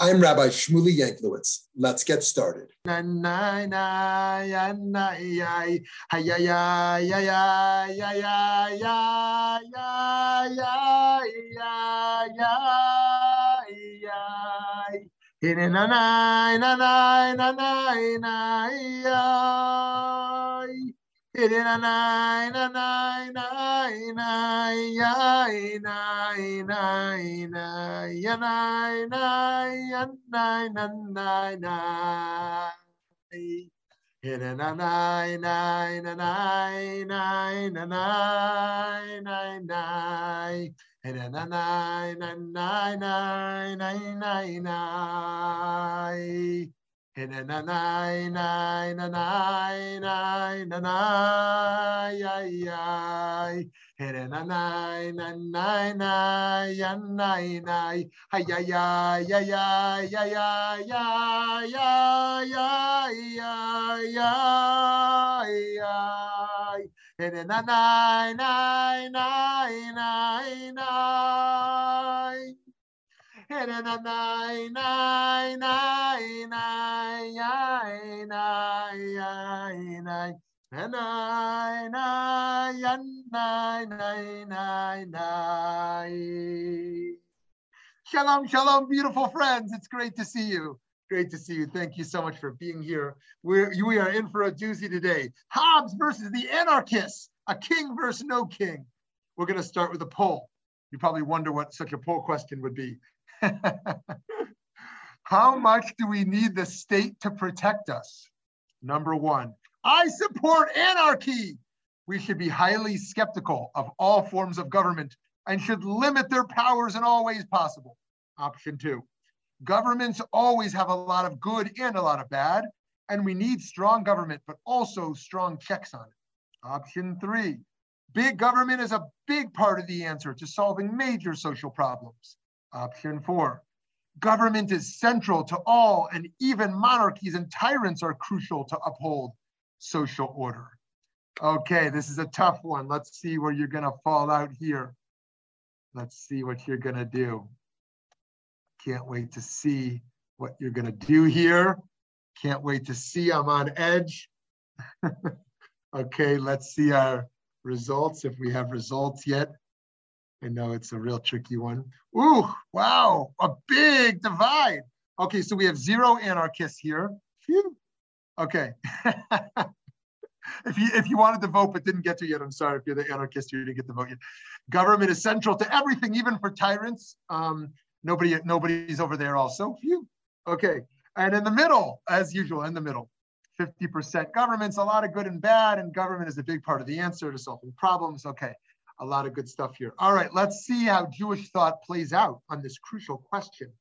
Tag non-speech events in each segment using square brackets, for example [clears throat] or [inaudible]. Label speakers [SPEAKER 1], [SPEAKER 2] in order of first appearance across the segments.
[SPEAKER 1] I'm Rabbi Shmuly Yanklowitz. Let's get started.
[SPEAKER 2] Hit and a nine nine a nine nine a nine ay ay and a nine nine nine nine nine nine ay ay ay ay ay ay ay ay ay ay ay ay and a nine nine nine nine nine and a nine nine nine nine nine nine Shalom, shalom, beautiful friends. It's great to see you. Great to see you. Thank you so much for being here. We're, we are in for a doozy today. Hobbes versus the anarchists, a king versus no king. We're going to start with a poll. You probably wonder what such a poll question would be. [laughs] How much do we need the state to protect us? Number one, I support anarchy. We should be highly skeptical of all forms of government and should limit their powers in all ways possible. Option two, governments always have a lot of good and a lot of bad, and we need strong government, but also strong checks on it. Option three, big government is a big part of the answer to solving major social problems. Option four, government is central to all and even monarchies and tyrants are crucial to uphold social order. Okay, this is a tough one. Let's see where you're gonna fall out here. Let's see what you're gonna do. Can't wait to see what you're gonna do here. Can't wait to see, I'm on edge. [laughs] okay, let's see our results, if we have results yet. I know it's a real tricky one. Ooh, wow, a big divide. Okay, so we have zero anarchists here. Phew. Okay. [laughs] if you if you wanted to vote but didn't get to yet, I'm sorry. If you're the anarchist, you didn't get to vote yet. Government is central to everything, even for tyrants. Um, nobody nobody's over there also. Phew. Okay, and in the middle, as usual, in the middle, 50% government's a lot of good and bad, and government is a big part of the answer to solving problems. Okay, a lot of good stuff here. All right, let's see how Jewish thought plays out on this crucial question.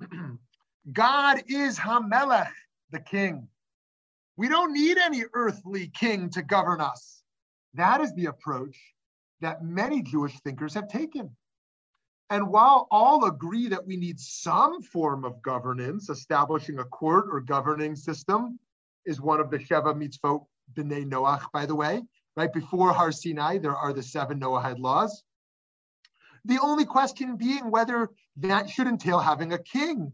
[SPEAKER 2] [clears throat] God is Hamelech, the king. We don't need any earthly king to govern us. That is the approach that many Jewish thinkers have taken. And while all agree that we need some form of governance, establishing a court or governing system is one of the Sheva mitzvot b'nei Noach, by the way, Right before Har Sinai, there are the seven Noahide laws. The only question being whether that should entail having a king.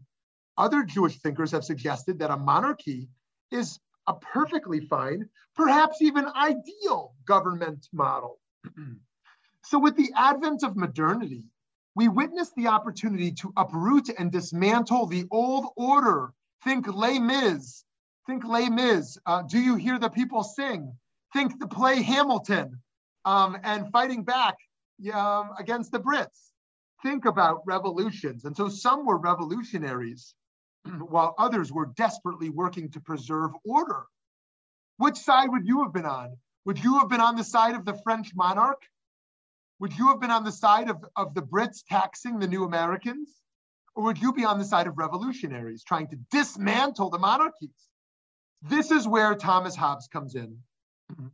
[SPEAKER 2] Other Jewish thinkers have suggested that a monarchy is a perfectly fine, perhaps even ideal government model. [clears throat] so, with the advent of modernity, we witness the opportunity to uproot and dismantle the old order. Think Les Mis. Think Les Mis. Uh, do you hear the people sing? Think the play Hamilton um, and fighting back um, against the Brits. Think about revolutions. And so some were revolutionaries [clears throat] while others were desperately working to preserve order. Which side would you have been on? Would you have been on the side of the French monarch? Would you have been on the side of, of the Brits taxing the new Americans? Or would you be on the side of revolutionaries trying to dismantle the monarchies? This is where Thomas Hobbes comes in. Mm-hmm.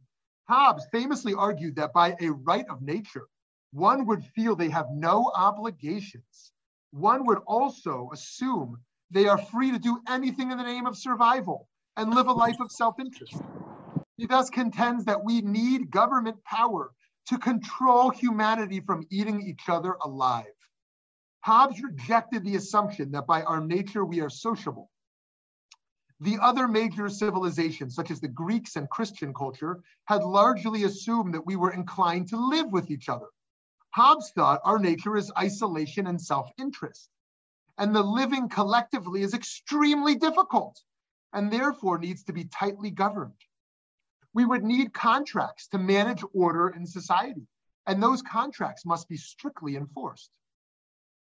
[SPEAKER 2] Hobbes famously argued that by a right of nature, one would feel they have no obligations one would also assume they are free to do anything in the name of survival and live a life of self interest. He thus contends that we need government power to control humanity from eating each other alive. Hobbes rejected the assumption that by our nature we are sociable. The other major civilizations, such as the Greeks and Christian culture, had largely assumed that we were inclined to live with each other. Hobbes thought our nature is isolation and self interest, and the living collectively is extremely difficult and therefore needs to be tightly governed. We would need contracts to manage order in society, and those contracts must be strictly enforced.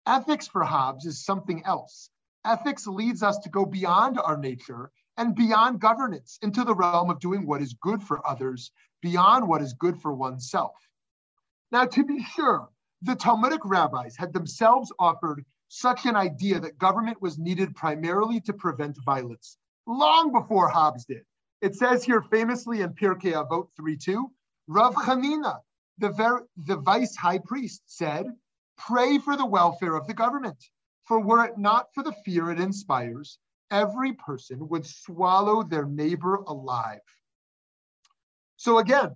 [SPEAKER 2] Ethics for Hobbes is something else. Ethics leads us to go beyond our nature and beyond governance into the realm of doing what is good for others, beyond what is good for oneself. Now, to be sure, the Talmudic rabbis had themselves offered such an idea that government was needed primarily to prevent violence, long before Hobbes did. It says here famously in Pirkei Avot 3.2, Rav Chanina, the, ver- the vice high priest, said, Pray for the welfare of the government. For were it not for the fear it inspires, every person would swallow their neighbor alive. So again,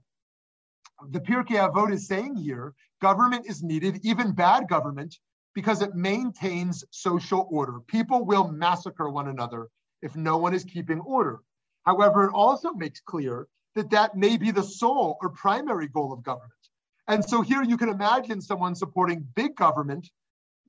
[SPEAKER 2] the Pirkei Avot is saying here, government is needed, even bad government, because it maintains social order. People will massacre one another if no one is keeping order. However, it also makes clear that that may be the sole or primary goal of government. And so here you can imagine someone supporting big government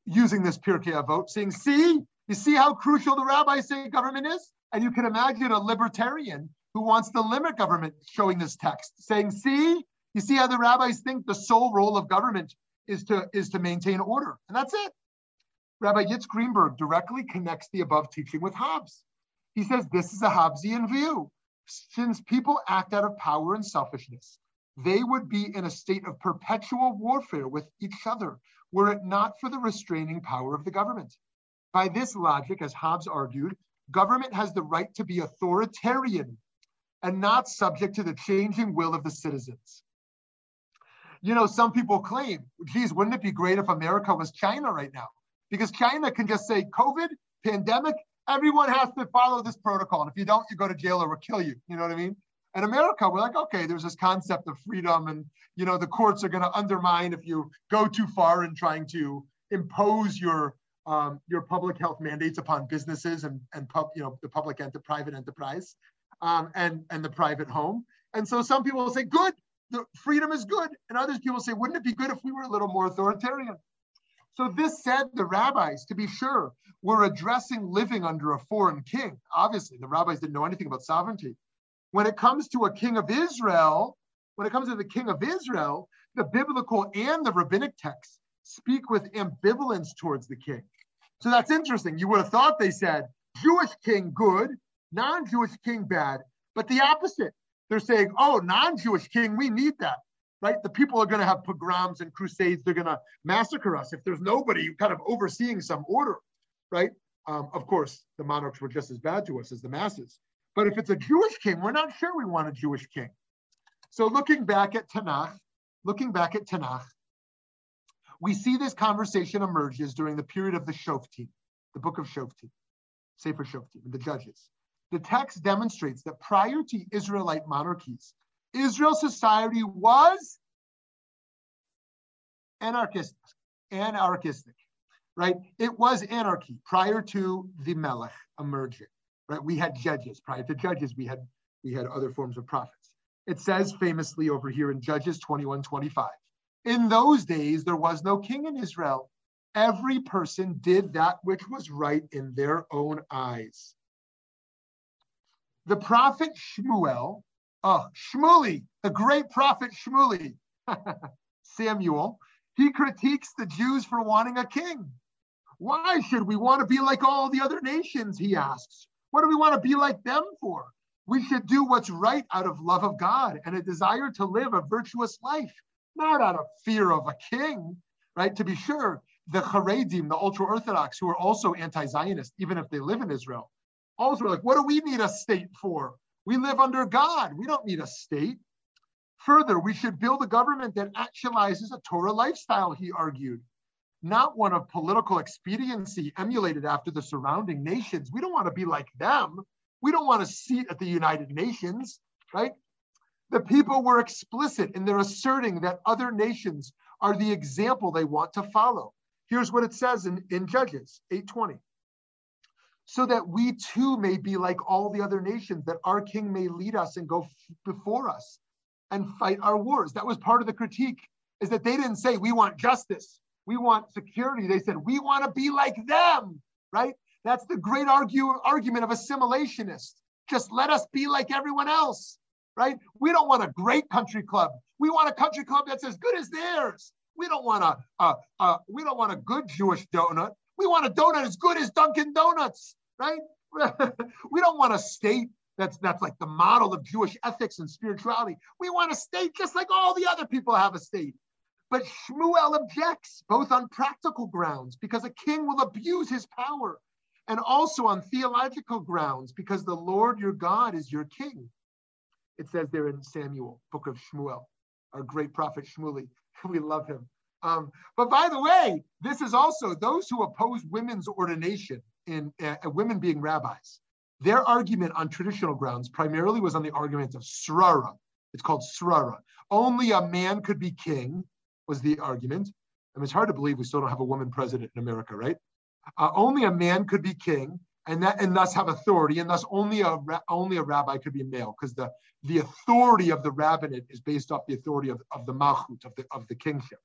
[SPEAKER 2] using this Pirkei Avot, saying, see, you see how crucial the rabbis say government is? And you can imagine a libertarian who wants to limit government showing this text, saying, see, you see how the rabbis think the sole role of government is to, is to maintain order. And that's it. Rabbi Yitz Greenberg directly connects the above teaching with Hobbes. He says this is a Hobbesian view. Since people act out of power and selfishness, they would be in a state of perpetual warfare with each other were it not for the restraining power of the government. By this logic, as Hobbes argued, government has the right to be authoritarian and not subject to the changing will of the citizens. You know, some people claim, geez, wouldn't it be great if America was China right now? Because China can just say COVID, pandemic, everyone has to follow this protocol. And if you don't, you go to jail or we'll kill you. You know what I mean? In America, we're like, okay, there's this concept of freedom, and you know the courts are going to undermine if you go too far in trying to impose your um, your public health mandates upon businesses and and pub, you know the public and the private enterprise um, and and the private home. And so some people say, good, the freedom is good, and others people say, wouldn't it be good if we were a little more authoritarian? So this said, the rabbis, to be sure, were addressing living under a foreign king. Obviously, the rabbis didn't know anything about sovereignty. When it comes to a king of Israel, when it comes to the king of Israel, the biblical and the rabbinic texts speak with ambivalence towards the king. So that's interesting. You would have thought they said Jewish king good, non Jewish king bad, but the opposite. They're saying, oh, non Jewish king, we need that, right? The people are going to have pogroms and crusades. They're going to massacre us if there's nobody kind of overseeing some order, right? Um, of course, the monarchs were just as bad to us as the masses. But if it's a Jewish king, we're not sure we want a Jewish king. So looking back at Tanakh, looking back at Tanakh, we see this conversation emerges during the period of the Shoftim, the book of Shoftim, Sefer Shoftim, and the judges. The text demonstrates that prior to Israelite monarchies, Israel society was anarchistic, anarchistic, right? It was anarchy prior to the Melech emerging right? We had judges. Prior to judges, we had we had other forms of prophets. It says famously over here in Judges 21, 25. In those days, there was no king in Israel. Every person did that which was right in their own eyes. The prophet Shmuel, uh, oh, Shmuli, the great prophet Shmuli, [laughs] Samuel, he critiques the Jews for wanting a king. Why should we want to be like all the other nations? He asks. What do we want to be like them for? We should do what's right out of love of God and a desire to live a virtuous life, not out of fear of a king, right? To be sure, the Haredim, the ultra Orthodox, who are also anti Zionist, even if they live in Israel, also like, what do we need a state for? We live under God. We don't need a state. Further, we should build a government that actualizes a Torah lifestyle, he argued. Not one of political expediency emulated after the surrounding nations. We don't want to be like them. We don't want a seat at the United Nations, right? The people were explicit in their asserting that other nations are the example they want to follow. Here's what it says in, in Judges 8:20. So that we too may be like all the other nations, that our king may lead us and go before us and fight our wars. That was part of the critique, is that they didn't say we want justice, we want security. They said we want to be like them, right? That's the great argue, argument of assimilationist. Just let us be like everyone else, right? We don't want a great country club. We want a country club that's as good as theirs. We don't want a, a, a we don't want a good Jewish donut. We want a donut as good as Dunkin' Donuts, right? [laughs] we don't want a state that's that's like the model of Jewish ethics and spirituality. We want a state just like all the other people have a state. But Shmuel objects both on practical grounds because a king will abuse his power and also on theological grounds because the Lord your God is your king. It says there in Samuel, book of Shmuel, our great prophet Shmuli. [laughs] We love him. Um, but by the way, this is also those who oppose women's ordination in uh, women being rabbis. Their argument on traditional grounds primarily was on the argument of srara. It's called srara. Only a man could be king, was the argument. Mean, it's hard to believe we still don't have a woman president in America, right? Uh, only a man could be king, and that and thus have authority, and thus only a only a rabbi could be male, because the the authority of the rabbinate is based off the authority of, of the malchut of the of the kingship,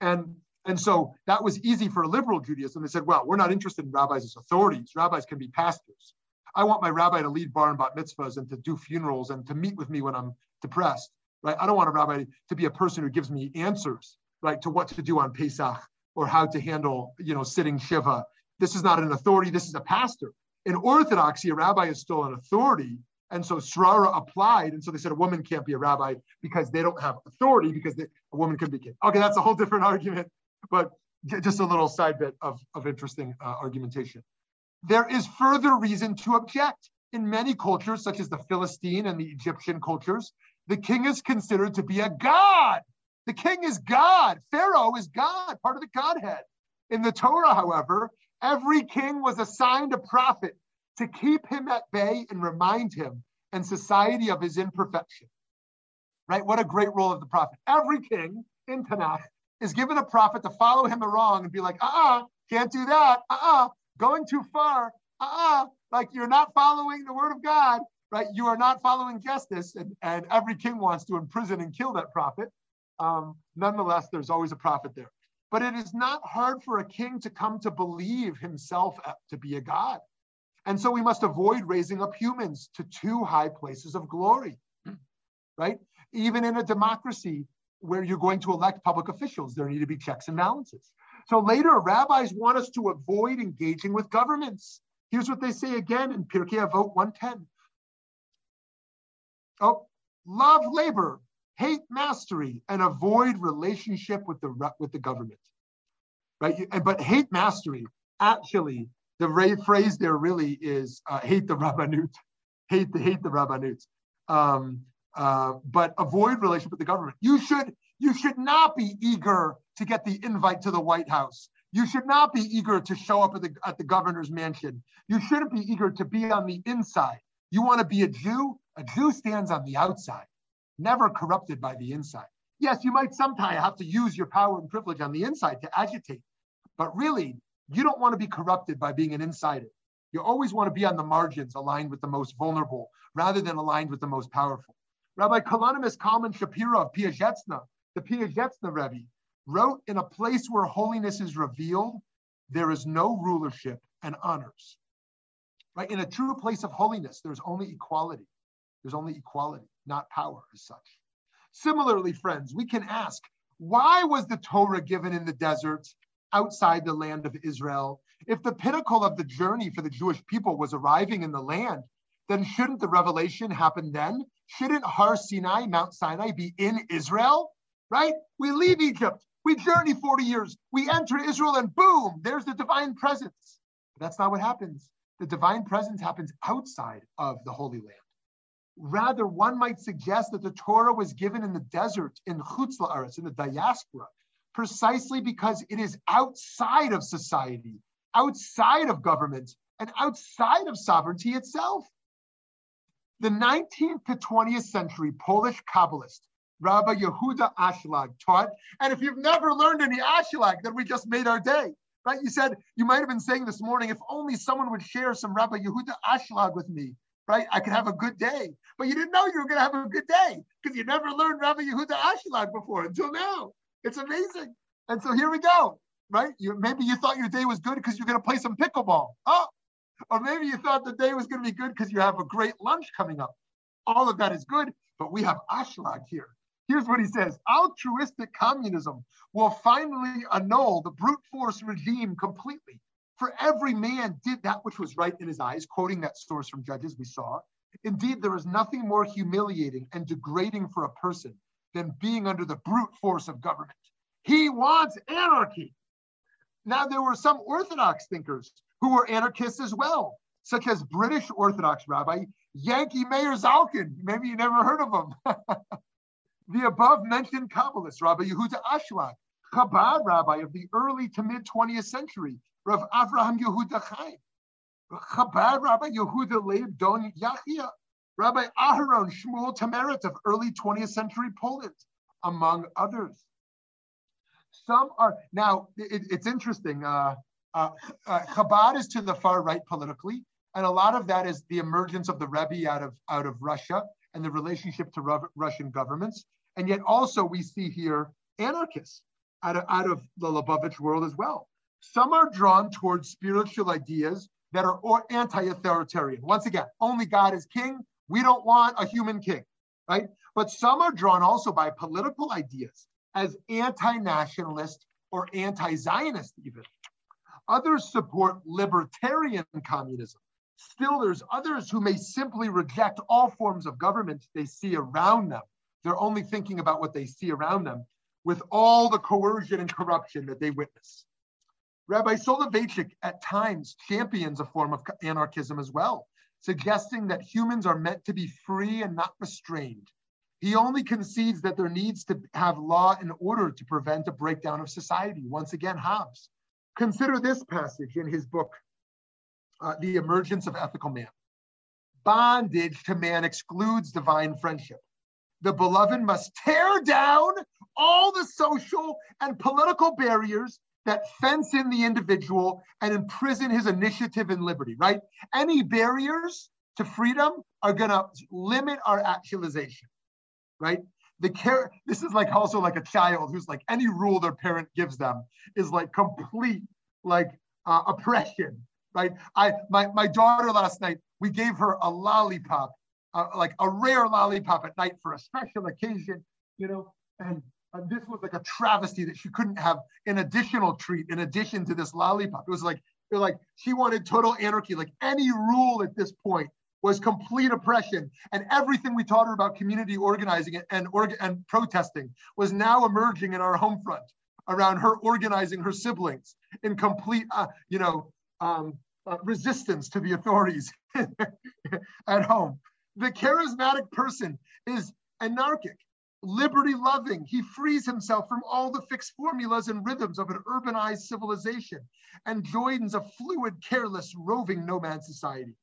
[SPEAKER 2] and and so that was easy for a liberal Judaism. They said, well, we're not interested in rabbis as authorities. Rabbis can be pastors. I want my rabbi to lead bar and bat mitzvahs and to do funerals and to meet with me when I'm depressed, right? I don't want a rabbi to be a person who gives me answers, right, to what to do on Pesach or how to handle, you know, sitting shiva. This is not an authority. This is a pastor. In Orthodoxy, a rabbi is still an authority. And so Srara applied. And so they said a woman can't be a rabbi because they don't have authority because they, a woman can be king. Okay, that's a whole different [laughs] argument, but just a little side bit of, of interesting uh, argumentation there is further reason to object. In many cultures, such as the Philistine and the Egyptian cultures, the king is considered to be a god. The king is God. Pharaoh is God, part of the Godhead. In the Torah, however, every king was assigned a prophet to keep him at bay and remind him and society of his imperfection. Right? What a great role of the prophet. Every king in Tanakh is given a prophet to follow him along and be like, uh uh-uh, uh, can't do that. Uh uh-uh, uh, going too far, uh-uh, like you're not following the word of God, right? You are not following justice, and, and every king wants to imprison and kill that prophet. Um, nonetheless, there's always a prophet there. But it is not hard for a king to come to believe himself to be a god. And so we must avoid raising up humans to too high places of glory, right? Even in a democracy where you're going to elect public officials, there need to be checks and balances. So later, rabbis want us to avoid engaging with governments. Here's what they say again in Pirkei Avot 110. Oh, love labor, hate mastery, and avoid relationship with the with the government. Right, And but hate mastery. Actually, the phrase there really is uh, hate the rabbanut, [laughs] hate the hate the rabbanut. Um, uh, but avoid relationship with the government. You should you should not be eager to get the invite to the White House. You should not be eager to show up at the, at the governor's mansion. You shouldn't be eager to be on the inside. You want to be a Jew? A Jew stands on the outside, never corrupted by the inside. Yes, you might sometimes have to use your power and privilege on the inside to agitate, but really, you don't want to be corrupted by being an insider. You always want to be on the margins, aligned with the most vulnerable, rather than aligned with the most powerful. Rabbi Kalonymus Kalman Shapira of Piazetzna, the Piazetzna Rebbe, wrote in a place where holiness is revealed, there is no rulership and honors. Right? In a true place of holiness, there's only equality. There's only equality, not power as such. Similarly, friends, we can ask, why was the Torah given in the desert outside the land of Israel? If the pinnacle of the journey for the Jewish people was arriving in the land, then shouldn't the revelation happen then? Shouldn't Har Sinai, Mount Sinai, be in Israel? Right? We leave Egypt. We journey 40 years, we enter Israel, and boom, there's the divine presence. But that's not what happens. The divine presence happens outside of the Holy Land. Rather, one might suggest that the Torah was given in the desert, in Chutz La'aretz, in the diaspora, precisely because it is outside of society, outside of government, and outside of sovereignty itself. The 19th to 20th century Polish Kabbalist, Rabbi Yehuda Ashlag, taught, and if you've never learned any Ashlag, then we just made our day, right? You said, you might have been saying this morning, if only someone would share some Rabbi Yehuda Ashlag with me, right? I could have a good day. But you didn't know you were going to have a good day because you never learned Rabbi Yehuda Ashlag before until now. It's amazing. And so here we go, right? You, maybe you thought your day was good because you're going to play some pickleball. Oh, or maybe you thought the day was going to be good because you have a great lunch coming up. All of that is good, but we have Ashlag here. Here's what he says altruistic communism will finally annul the brute force regime completely. For every man did that which was right in his eyes, quoting that source from Judges we saw. Indeed, there is nothing more humiliating and degrading for a person than being under the brute force of government. He wants anarchy. Now, there were some Orthodox thinkers who were anarchists as well, such as British Orthodox Rabbi Yankee Mayer Zalkind. Maybe you never heard of him. [laughs] the above mentioned Kabbalist, Rabbi Yehuda Ashlag, Chabad rabbi of the early to mid 20th century, Rav Avraham Yehuda Chein, Chabad Rabbi Yehuda Leib Don Yachia, Rabbi Aharon Shmuel Tameret of early 20th century Poland, among others. Some are, now it, it's interesting, uh, uh, uh, Chabad is to the far right politically, and a lot of that is the emergence of the Rebbe out of, out of Russia and the relationship to Russian governments. And yet also we see here anarchists out of, out of the Lubavitch world as well. Some are drawn towards spiritual ideas that are anti-authoritarian. Once again, only God is king. We don't want a human king, right? But some are drawn also by political ideas as anti-nationalist or anti-Zionist even. Others support libertarian communism. Still, there's others who may simply reject all forms of government they see around them. They're only thinking about what they see around them with all the coercion and corruption that they witness. Rabbi Soloveitchik at times champions a form of anarchism as well, suggesting that humans are meant to be free and not restrained. He only concedes that there needs to have law and order to prevent a breakdown of society. Once again, Hobbes. Consider this passage in his book, uh, The Emergence of Ethical Man. Bondage to man excludes divine friendship. The beloved must tear down all the social and political barriers that fence in the individual and imprison his initiative and liberty, right? Any barriers to freedom are going to limit our actualization, right? The care, this is like also like a child who's like any rule their parent gives them is like complete like uh, oppression, right? I my my daughter last night we gave her a lollipop, uh, like a rare lollipop at night for a special occasion, you know, and and this was like a travesty that she couldn't have an additional treat in addition to this lollipop. It was like, like she wanted total anarchy. Like any rule at this point was complete oppression, and everything we taught her about community organizing and org- and protesting was now emerging in our home front around her organizing her siblings in complete, uh, you know, um, uh, resistance to the authorities [laughs] at home. The charismatic person is anarchic liberty loving. He frees himself from all the fixed formulas and rhythms of an urbanized civilization and joins a fluid, careless, roving nomad society.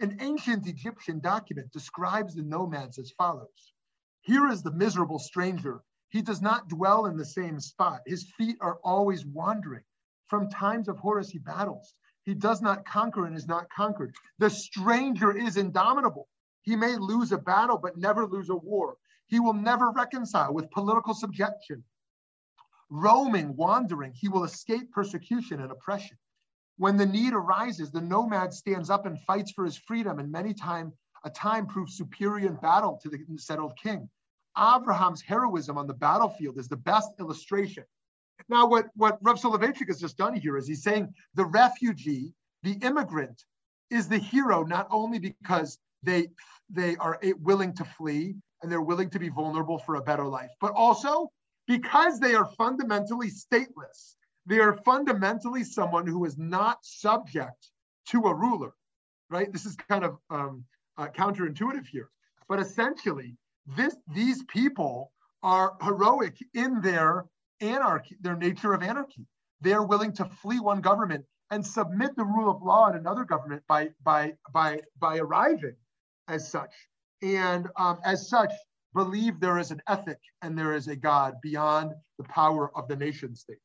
[SPEAKER 2] An ancient Egyptian document describes the nomads as follows Here is the miserable stranger. He does not dwell in the same spot. His feet are always wandering. From times of Horus, he battles. He does not conquer and is not conquered. The stranger is indomitable. He may lose a battle, but never lose a war. He will never reconcile with political subjection. Roaming, wandering, he will escape persecution and oppression. When the need arises, the nomad stands up and fights for his freedom, and many times a time proves superior in battle to the settled king. Abraham's heroism on the battlefield is the best illustration. Now, what, what Rav Soloveitchik has just done here is he's saying the refugee, the immigrant, is the hero not only because they, they are willing to flee and they're willing to be vulnerable for a better life. But also because they are fundamentally stateless, they are fundamentally someone who is not subject to a ruler, right? This is kind of um, uh, counterintuitive here. But essentially, this, these people are heroic in their anarchy, their nature of anarchy. They are willing to flee one government and submit the rule of law in another government by by by by arriving as such, and um, as such believe there is an ethic and there is a God beyond the power of the nation state.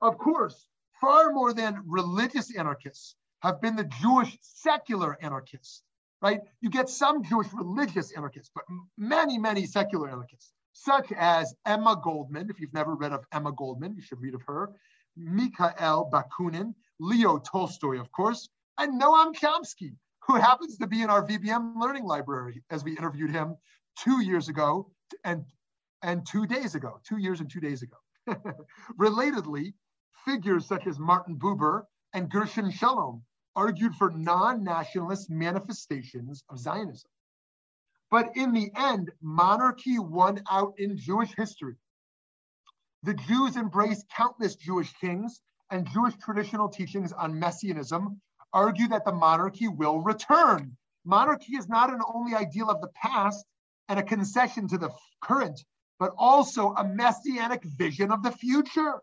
[SPEAKER 2] Of course, far more than religious anarchists have been the Jewish secular anarchists, right? You get some Jewish religious anarchists, but many, many secular anarchists, such as Emma Goldman. If you've never read of Emma Goldman, you should read of her. Mikhail Bakunin, Leo Tolstoy, of course, and Noam Chomsky, who happens to be in our VBM learning library as we interviewed him two years ago and, and two days ago, two years and two days ago. [laughs] Relatedly, figures such as Martin Buber and Gershom Scholem argued for non-nationalist manifestations of Zionism. But in the end, monarchy won out in Jewish history. The Jews embraced countless Jewish kings and Jewish traditional teachings on messianism argue that the monarchy will return. Monarchy is not an only ideal of the past and a concession to the current, but also a messianic vision of the future.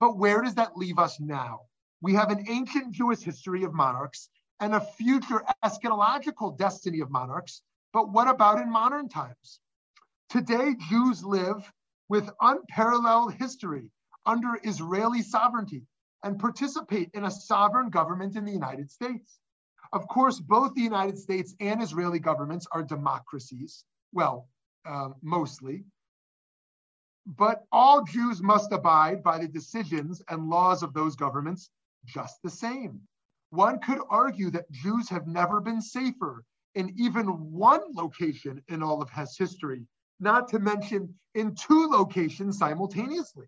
[SPEAKER 2] But where does that leave us now? We have an ancient Jewish history of monarchs and a future eschatological destiny of monarchs. But what about in modern times? Today, Jews live with unparalleled history under Israeli sovereignty and participate in a sovereign government in the United States. Of course, both the United States and Israeli governments are democracies, well, uh, mostly. But all Jews must abide by the decisions and laws of those governments just the same. One could argue that Jews have never been safer in even one location in all of Hess history, not to mention in two locations simultaneously.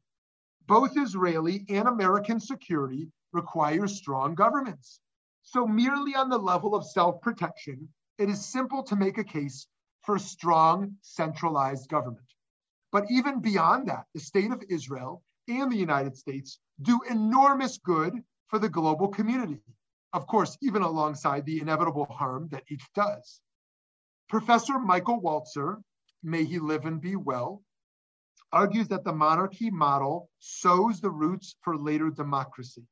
[SPEAKER 2] Both Israeli and American security requires strong governments. So, merely on the level of self protection, it is simple to make a case for strong centralized government. But even beyond that, the state of Israel and the United States do enormous good for the global community. Of course, even alongside the inevitable harm that each does. Professor Michael Walzer, may he live and be well, argues that the monarchy model sows the roots for later democracy.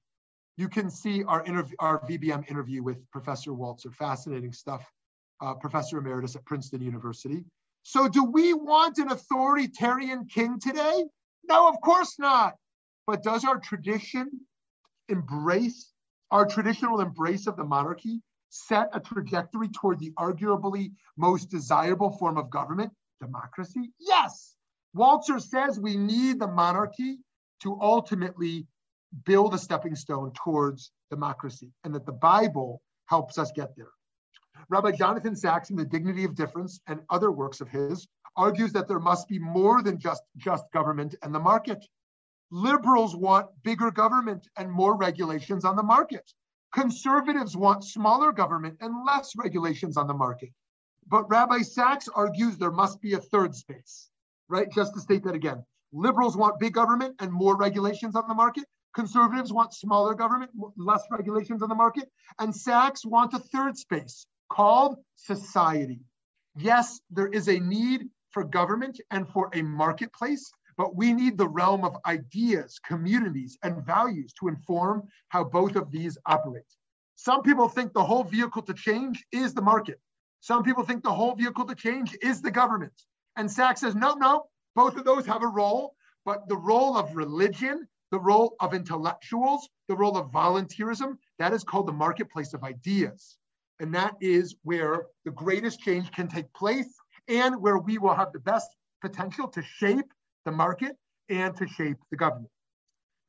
[SPEAKER 2] You can see our, our VBM interview with Professor Walzer, fascinating stuff, uh, Professor Emeritus at Princeton University. So do we want an authoritarian king today? No, of course not. But does our tradition embrace, our traditional embrace of the monarchy set a trajectory toward the arguably most desirable form of government, democracy? Yes. Walzer says we need the monarchy to ultimately build a stepping stone towards democracy and that the Bible helps us get there. Rabbi Jonathan Sacks in The Dignity of Difference and other works of his argues that there must be more than just just government and the market. Liberals want bigger government and more regulations on the market. Conservatives want smaller government and less regulations on the market. But Rabbi Sacks argues there must be a third space, right? Just to state that again. Liberals want big government and more regulations on the market. Conservatives want smaller government, less regulations on the market. And Sacks want a third space called society. Yes, there is a need for government and for a marketplace, but we need the realm of ideas, communities, and values to inform how both of these operate. Some people think the whole vehicle to change is the market. Some people think the whole vehicle to change is the government. And Sacks says, no, no, both of those have a role, but the role of religion, the role of intellectuals, the role of volunteerism, that is called the marketplace of ideas. And that is where the greatest change can take place and where we will have the best potential to shape the market and to shape the government.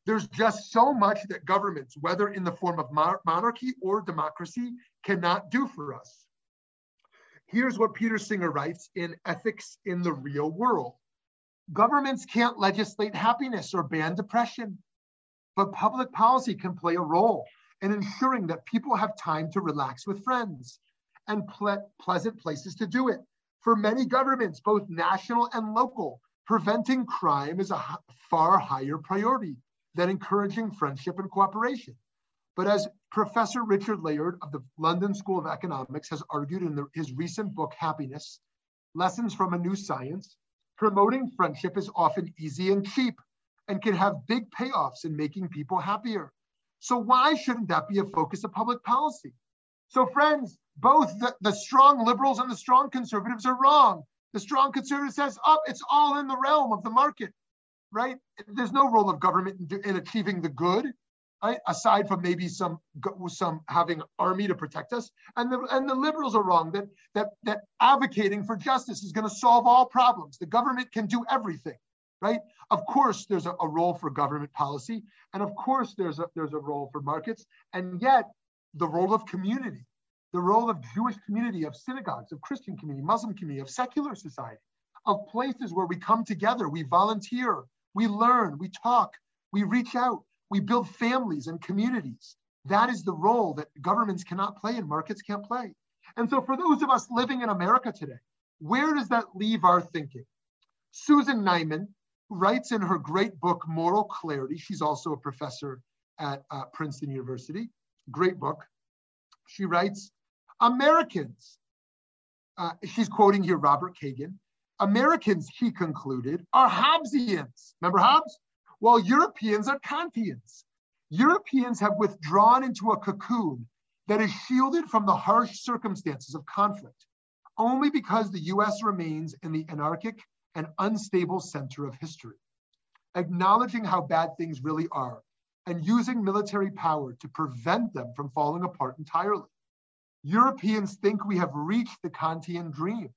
[SPEAKER 2] There's just so much that governments, whether in the form of monarchy or democracy, cannot do for us. Here's what Peter Singer writes in Ethics in the Real World. Governments can't legislate happiness or ban depression, but public policy can play a role in ensuring that people have time to relax with friends and ple pleasant places to do it. For many governments, both national and local, preventing crime is a far higher priority than encouraging friendship and cooperation. But as Professor Richard Layard of the London School of Economics has argued in the, his recent book, Happiness Lessons from a New Science, promoting friendship is often easy and cheap, and can have big payoffs in making people happier. So why shouldn't that be a focus of public policy? So friends, both the, the strong liberals and the strong conservatives are wrong. The strong conservative says, oh, it's all in the realm of the market, right? There's no role of government in, in achieving the good, right? Aside from maybe some some having army to protect us. And the and the liberals are wrong that that that advocating for justice is going to solve all problems. The government can do everything, right? Of course, there's a, a role for government policy, and of course, there's a there's a role for markets, and yet the role of community the role of Jewish community, of synagogues, of Christian community, Muslim community, of secular society, of places where we come together, we volunteer, we learn, we talk, we reach out, we build families and communities. That is the role that governments cannot play and markets can't play. And so, for those of us living in America today, where does that leave our thinking? Susan Neiman writes in her great book, Moral Clarity. She's also a professor at uh, Princeton University. Great book. She writes Americans, uh, she's quoting here Robert Kagan, Americans, he concluded, are Hobbesians. Remember Hobbes? While Europeans are Kantians. Europeans have withdrawn into a cocoon that is shielded from the harsh circumstances of conflict only because the US remains in the anarchic and unstable center of history. Acknowledging how bad things really are and using military power to prevent them from falling apart entirely. Europeans think we have reached the Kantian dream,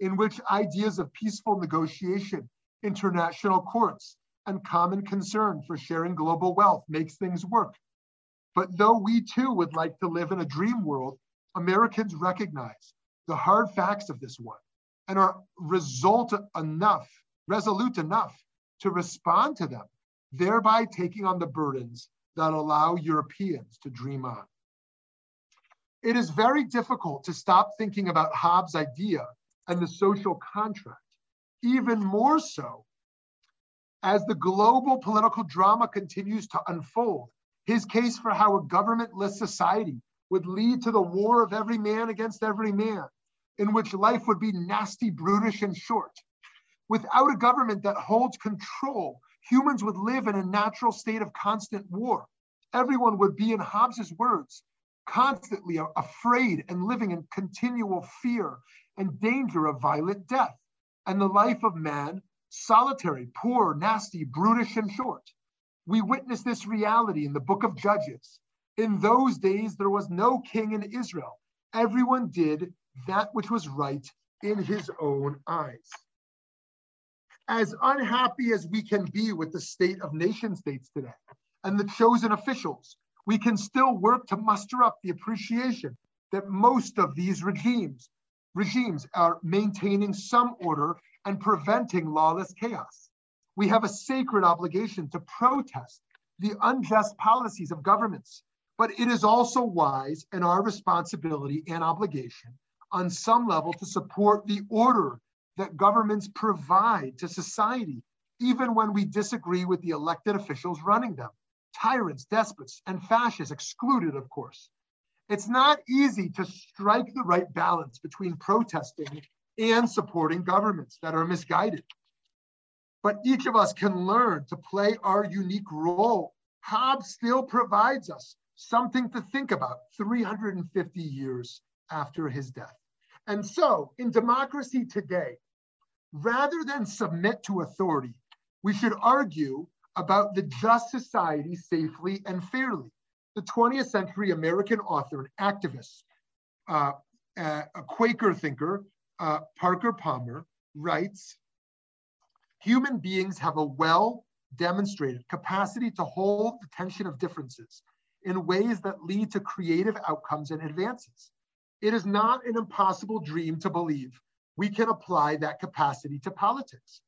[SPEAKER 2] in which ideas of peaceful negotiation, international courts, and common concern for sharing global wealth makes things work. But though we too would like to live in a dream world, Americans recognize the hard facts of this one and are result enough, resolute enough to respond to them, thereby taking on the burdens that allow Europeans to dream on. It is very difficult to stop thinking about Hobbes' idea and the social contract, even more so as the global political drama continues to unfold. His case for how a governmentless society would lead to the war of every man against every man, in which life would be nasty, brutish, and short. Without a government that holds control, humans would live in a natural state of constant war. Everyone would be, in Hobbes's words, constantly afraid and living in continual fear and danger of violent death, and the life of man solitary, poor, nasty, brutish, and short. We witness this reality in the book of Judges. In those days, there was no king in Israel. Everyone did that which was right in his own eyes. As unhappy as we can be with the state of nation states today and the chosen officials we can still work to muster up the appreciation that most of these regimes regimes are maintaining some order and preventing lawless chaos. We have a sacred obligation to protest the unjust policies of governments, but it is also wise and our responsibility and obligation on some level to support the order that governments provide to society, even when we disagree with the elected officials running them tyrants, despots, and fascists excluded, of course. It's not easy to strike the right balance between protesting and supporting governments that are misguided. But each of us can learn to play our unique role. Hobbes still provides us something to think about 350 years after his death. And so, in democracy today, rather than submit to authority, we should argue about the just society safely and fairly. The 20th century American author and activist, uh, uh, a Quaker thinker, uh, Parker Palmer, writes Human beings have a well demonstrated capacity to hold the tension of differences in ways that lead to creative outcomes and advances. It is not an impossible dream to believe we can apply that capacity to politics.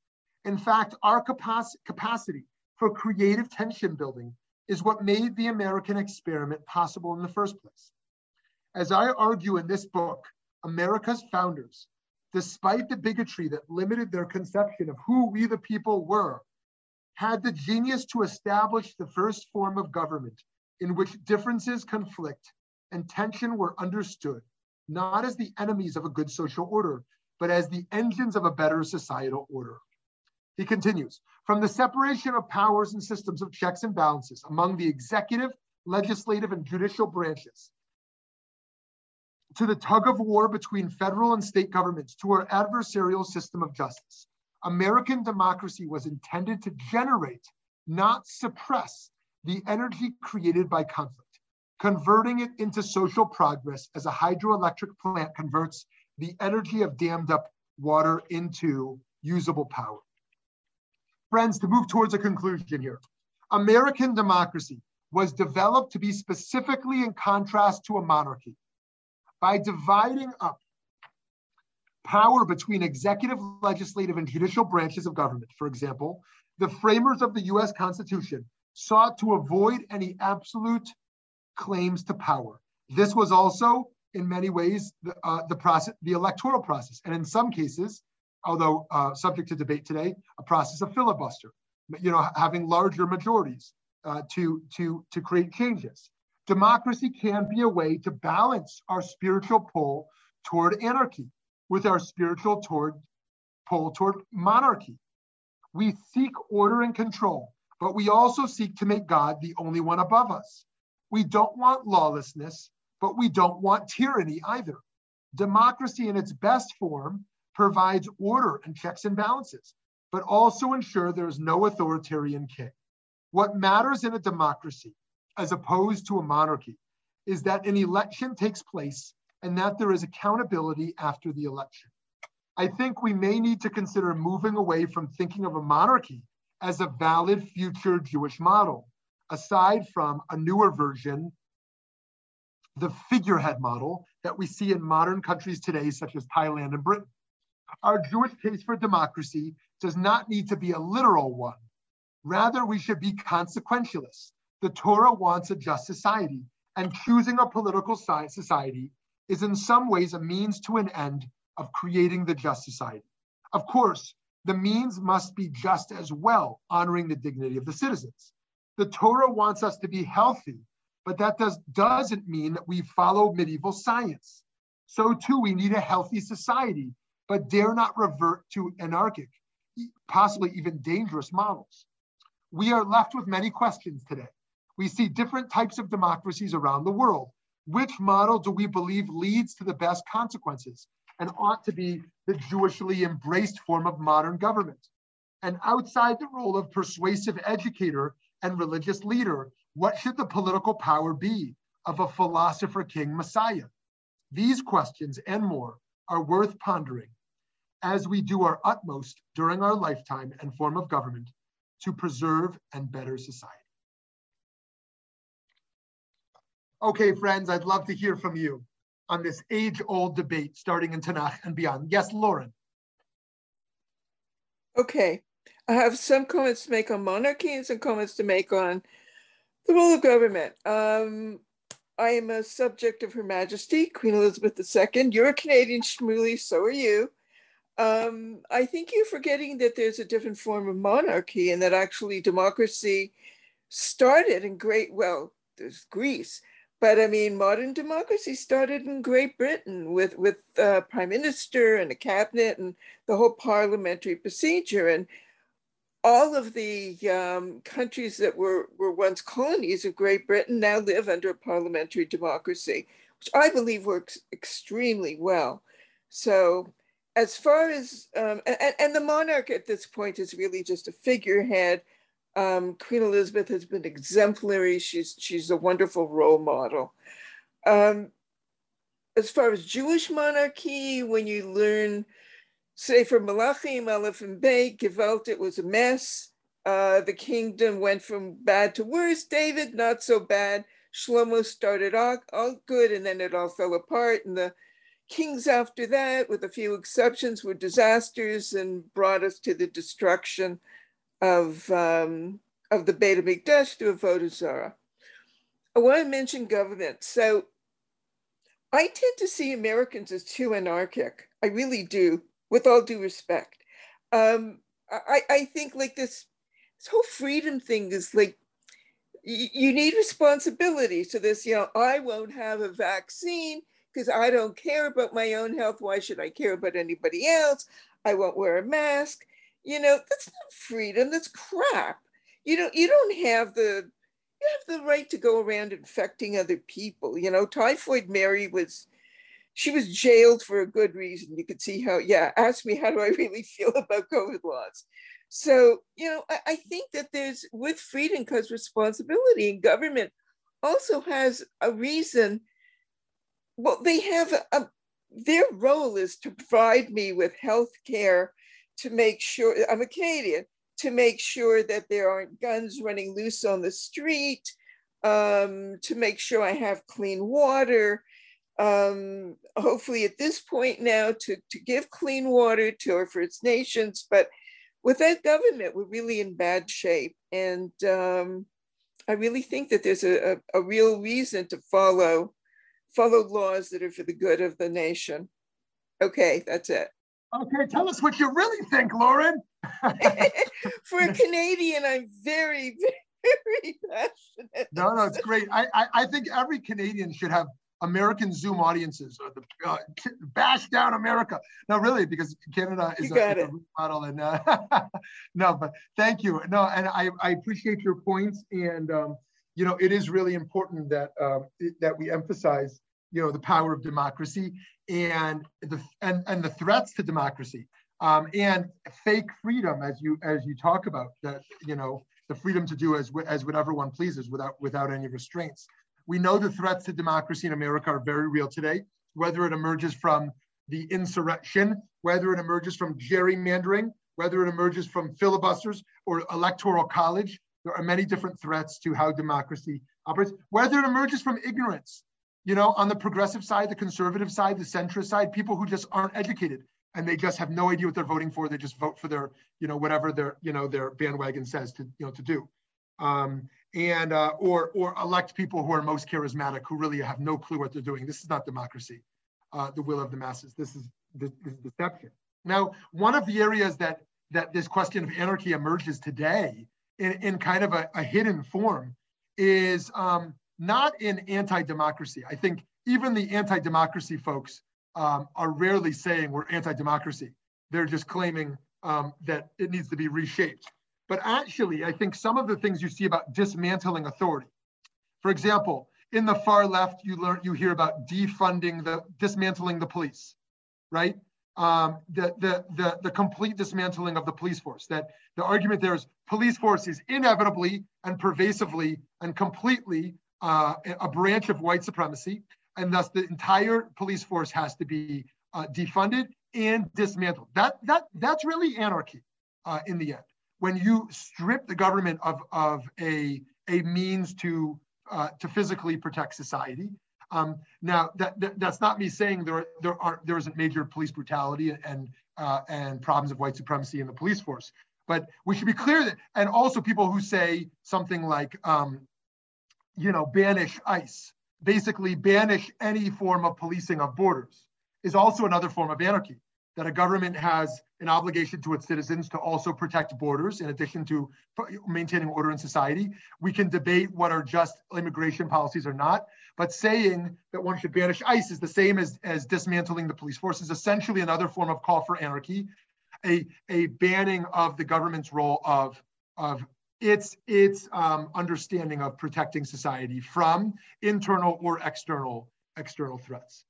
[SPEAKER 2] In fact, our capac- capacity for creative tension building is what made the American experiment possible in the first place. As I argue in this book, America's founders, despite the bigotry that limited their conception of who we the people were, had the genius to establish the first form of government in which differences conflict and tension were understood, not as the enemies of a good social order, but as the engines of a better societal order. He continues from the separation of powers and systems of checks and balances among the executive, legislative, and judicial branches to the tug of war between federal and state governments to our adversarial system of justice. American democracy was intended to generate, not suppress, the energy created by conflict, converting it into social progress as a hydroelectric plant converts the energy of dammed up water into usable power. Friends, to move towards a conclusion here, American democracy was developed to be specifically in contrast to a monarchy by dividing up power between executive, legislative, and judicial branches of government. For example, the framers of the US Constitution sought to avoid any absolute claims to power. This was also, in many ways, the, uh, the process, the electoral process, and in some cases, although uh, subject to debate today, a process of filibuster. You know, having larger majorities uh, to to to create changes. Democracy can be a way to balance our spiritual pull toward anarchy with our spiritual toward pull toward monarchy. We seek order and control, but we also seek to make God the only one above us. We don't want lawlessness, but we don't want tyranny either. Democracy in its best form provides order and checks and balances, but also ensure there's no authoritarian king. What matters in a democracy, as opposed to a monarchy, is that an election takes place and that there is accountability after the election. I think we may need to consider moving away from thinking of a monarchy as a valid future Jewish model, aside from a newer version, the figurehead model that we see in modern countries today, such as Thailand and Britain. Our Jewish case for democracy does not need to be a literal one. Rather, we should be consequentialists. The Torah wants a just society, and choosing a political society is in some ways a means to an end of creating the just society. Of course, the means must be just as well, honoring the dignity of the citizens. The Torah wants us to be healthy, but that does, doesn't mean that we follow medieval science. So too, we need a healthy society, but dare not revert to anarchic, possibly even dangerous models. We are left with many questions today. We see different types of democracies around the world, which model do we believe leads to the best consequences and ought to be the Jewishly embraced form of modern government? And outside the role of persuasive educator and religious leader, what should the political power be of a philosopher king Messiah? These questions and more are worth pondering as we do our utmost during our lifetime and form of government to preserve and better society. Okay, friends, I'd love to hear from you on this age-old debate starting in Tanakh and beyond. Yes, Lauren.
[SPEAKER 3] Okay, I have some comments to make on monarchy and some comments to make on the role of government. Um, I am a subject of Her Majesty, Queen Elizabeth II. You're a Canadian Shmuly, so are you. Um, I think you're forgetting that there's a different form of monarchy and that actually democracy started in great, well, there's Greece, but I mean, modern democracy started in Great Britain with with a prime minister and a cabinet and the whole parliamentary procedure. And all of the um, countries that were were once colonies of Great Britain now live under a parliamentary democracy, which I believe works extremely well. So. As far as um, and, and the monarch at this point is really just a figurehead um, Queen Elizabeth has been exemplary. She's she's a wonderful role model. Um, as far as Jewish monarchy, when you learn, say from Malachim, Aleph and Bey, Gewalt, it was a mess. Uh, the kingdom went from bad to worse. David, not so bad. Shlomo started all, all good, and then it all fell apart. And the kings after that, with a few exceptions, were disasters and brought us to the destruction of, um, of the Beit HaMikdash to Avodah Zarah. I want to mention government. So I tend to see Americans as too anarchic. I really do, with all due respect. Um, I, I think like this, this whole freedom thing is like, you need responsibility. So this, you know, I won't have a vaccine because I don't care about my own health. Why should I care about anybody else? I won't wear a mask You know, that's not freedom, that's crap. You know, you don't have the you have the right to go around infecting other people. You know, typhoid Mary was she was jailed for a good reason. You could see how, yeah, ask me how do I really feel about COVID laws. So, you know, I, I think that there's with freedom comes responsibility, and government also has a reason. Well, they have a, a their role is to provide me with health care to make sure I'm a Canadian to make sure that there aren't guns running loose on the street, um, to make sure I have clean water. Um, hopefully, at this point now, to, to give clean water to our First Nations. But with that government, we're really in bad shape. And um, I really think that there's a, a, a real reason to follow follow laws that are for the good of the nation. Okay, that's it.
[SPEAKER 2] Okay, tell us what you really think, Lauren. [laughs]
[SPEAKER 3] For a Canadian, I'm very, [laughs] very passionate.
[SPEAKER 2] No, no, it's great. I, I, I think every Canadian should have American Zoom audiences or the uh, bash down America. No, really, because Canada is a, a, model. And uh, [laughs] no, but thank you. No, and I, I appreciate your points. And um, you know, it is really important that uh, that we emphasize, you know, the power of democracy and the and, and the threats to democracy. Um, and fake freedom as you as you talk about that you know the freedom to do as as whatever one pleases without without any restraints. We know the threats to democracy in america are very real today. Whether it emerges from the insurrection whether it emerges from gerrymandering whether it emerges from filibusters or electoral college there are many different threats to how democracy operates. Whether it emerges from ignorance you know, on the progressive side, the conservative side, the centrist side, people who just aren't educated and they just have no idea what they're voting for. They just vote for their, you know, whatever their, you know, their bandwagon says to, you know, to do. Um, and uh, or or elect people who are most charismatic, who really have no clue what they're doing. This is not democracy, uh, the will of the masses. This is this, this is deception. Now, one of the areas that that this question of anarchy emerges today in, in kind of a, a hidden form is um, not in anti-democracy. I think even the anti-democracy folks um, are rarely saying we're anti-democracy. They're just claiming um, that it needs to be reshaped. But actually, I think some of the things you see about dismantling authority. For example, in the far left, you learn you hear about defunding the dismantling the police, right? Um, the, the, the, the complete dismantling of the police force. That the argument there is police force is inevitably and pervasively and completely uh, a branch of white supremacy, and thus the entire police force has to be uh, defunded and dismantled. That that that's really anarchy uh, in the end. When you strip the government of of a a means to uh, to physically protect society. Um, now that, that, that's not me saying there there aren't there isn't major police brutality and uh, and problems of white supremacy in the police force. But we should be clear that, and also people who say something like, um, you know, banish ICE, basically banish any form of policing of borders, is also another form of anarchy. That a government has an obligation to its citizens to also protect borders in addition to maintaining order in society. We can debate what are just immigration policies or not, but saying that one should banish ICE is the same as, as dismantling the police force is essentially another form of call for anarchy, a, a banning of the government's role of, of its its um, understanding of protecting society from internal or external external threats.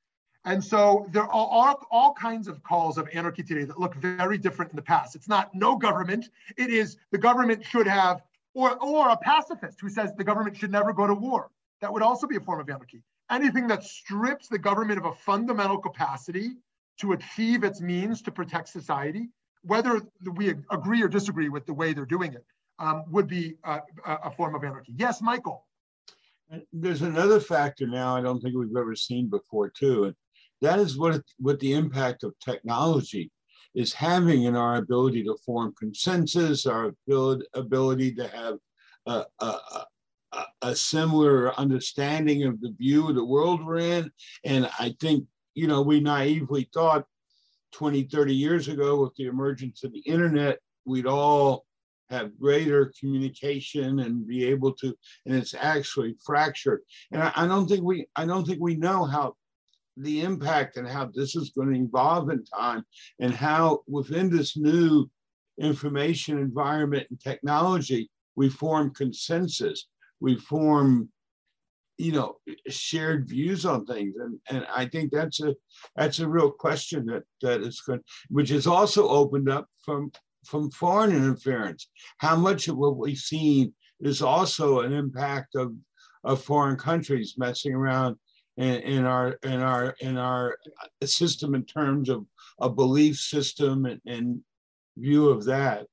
[SPEAKER 2] And so there are all, all kinds of calls of anarchy today that look very different in the past. It's not no government. It is the government should have, or, or a pacifist who says the government should never go to war. That would also be a form of anarchy. Anything that strips the government of a fundamental capacity to achieve its means to protect society, whether we agree or disagree with the way they're doing it um, would be a, a form of anarchy. Yes, Michael.
[SPEAKER 4] There's another factor now I don't think we've ever seen before too, and that is what what the impact of technology is having in our ability to form consensus, our ability to have a, a, a, similar understanding of the view of the world we're in. And I think, you know, we naively thought 20, 30 years ago with the emergence of the internet, we'd all have greater communication and be able to and it's actually fractured and I, I, don't think we i don't think we know how the impact and how this is going to evolve in time and how within this new information environment and technology, we form consensus. We form, you know, shared views on things. And, and I think that's a that's a real question that that is good, which is also opened up from from foreign interference. How much of what we've seen is also an impact of, of foreign countries messing around in, in our in our in our system in terms of a belief system and, and view of that.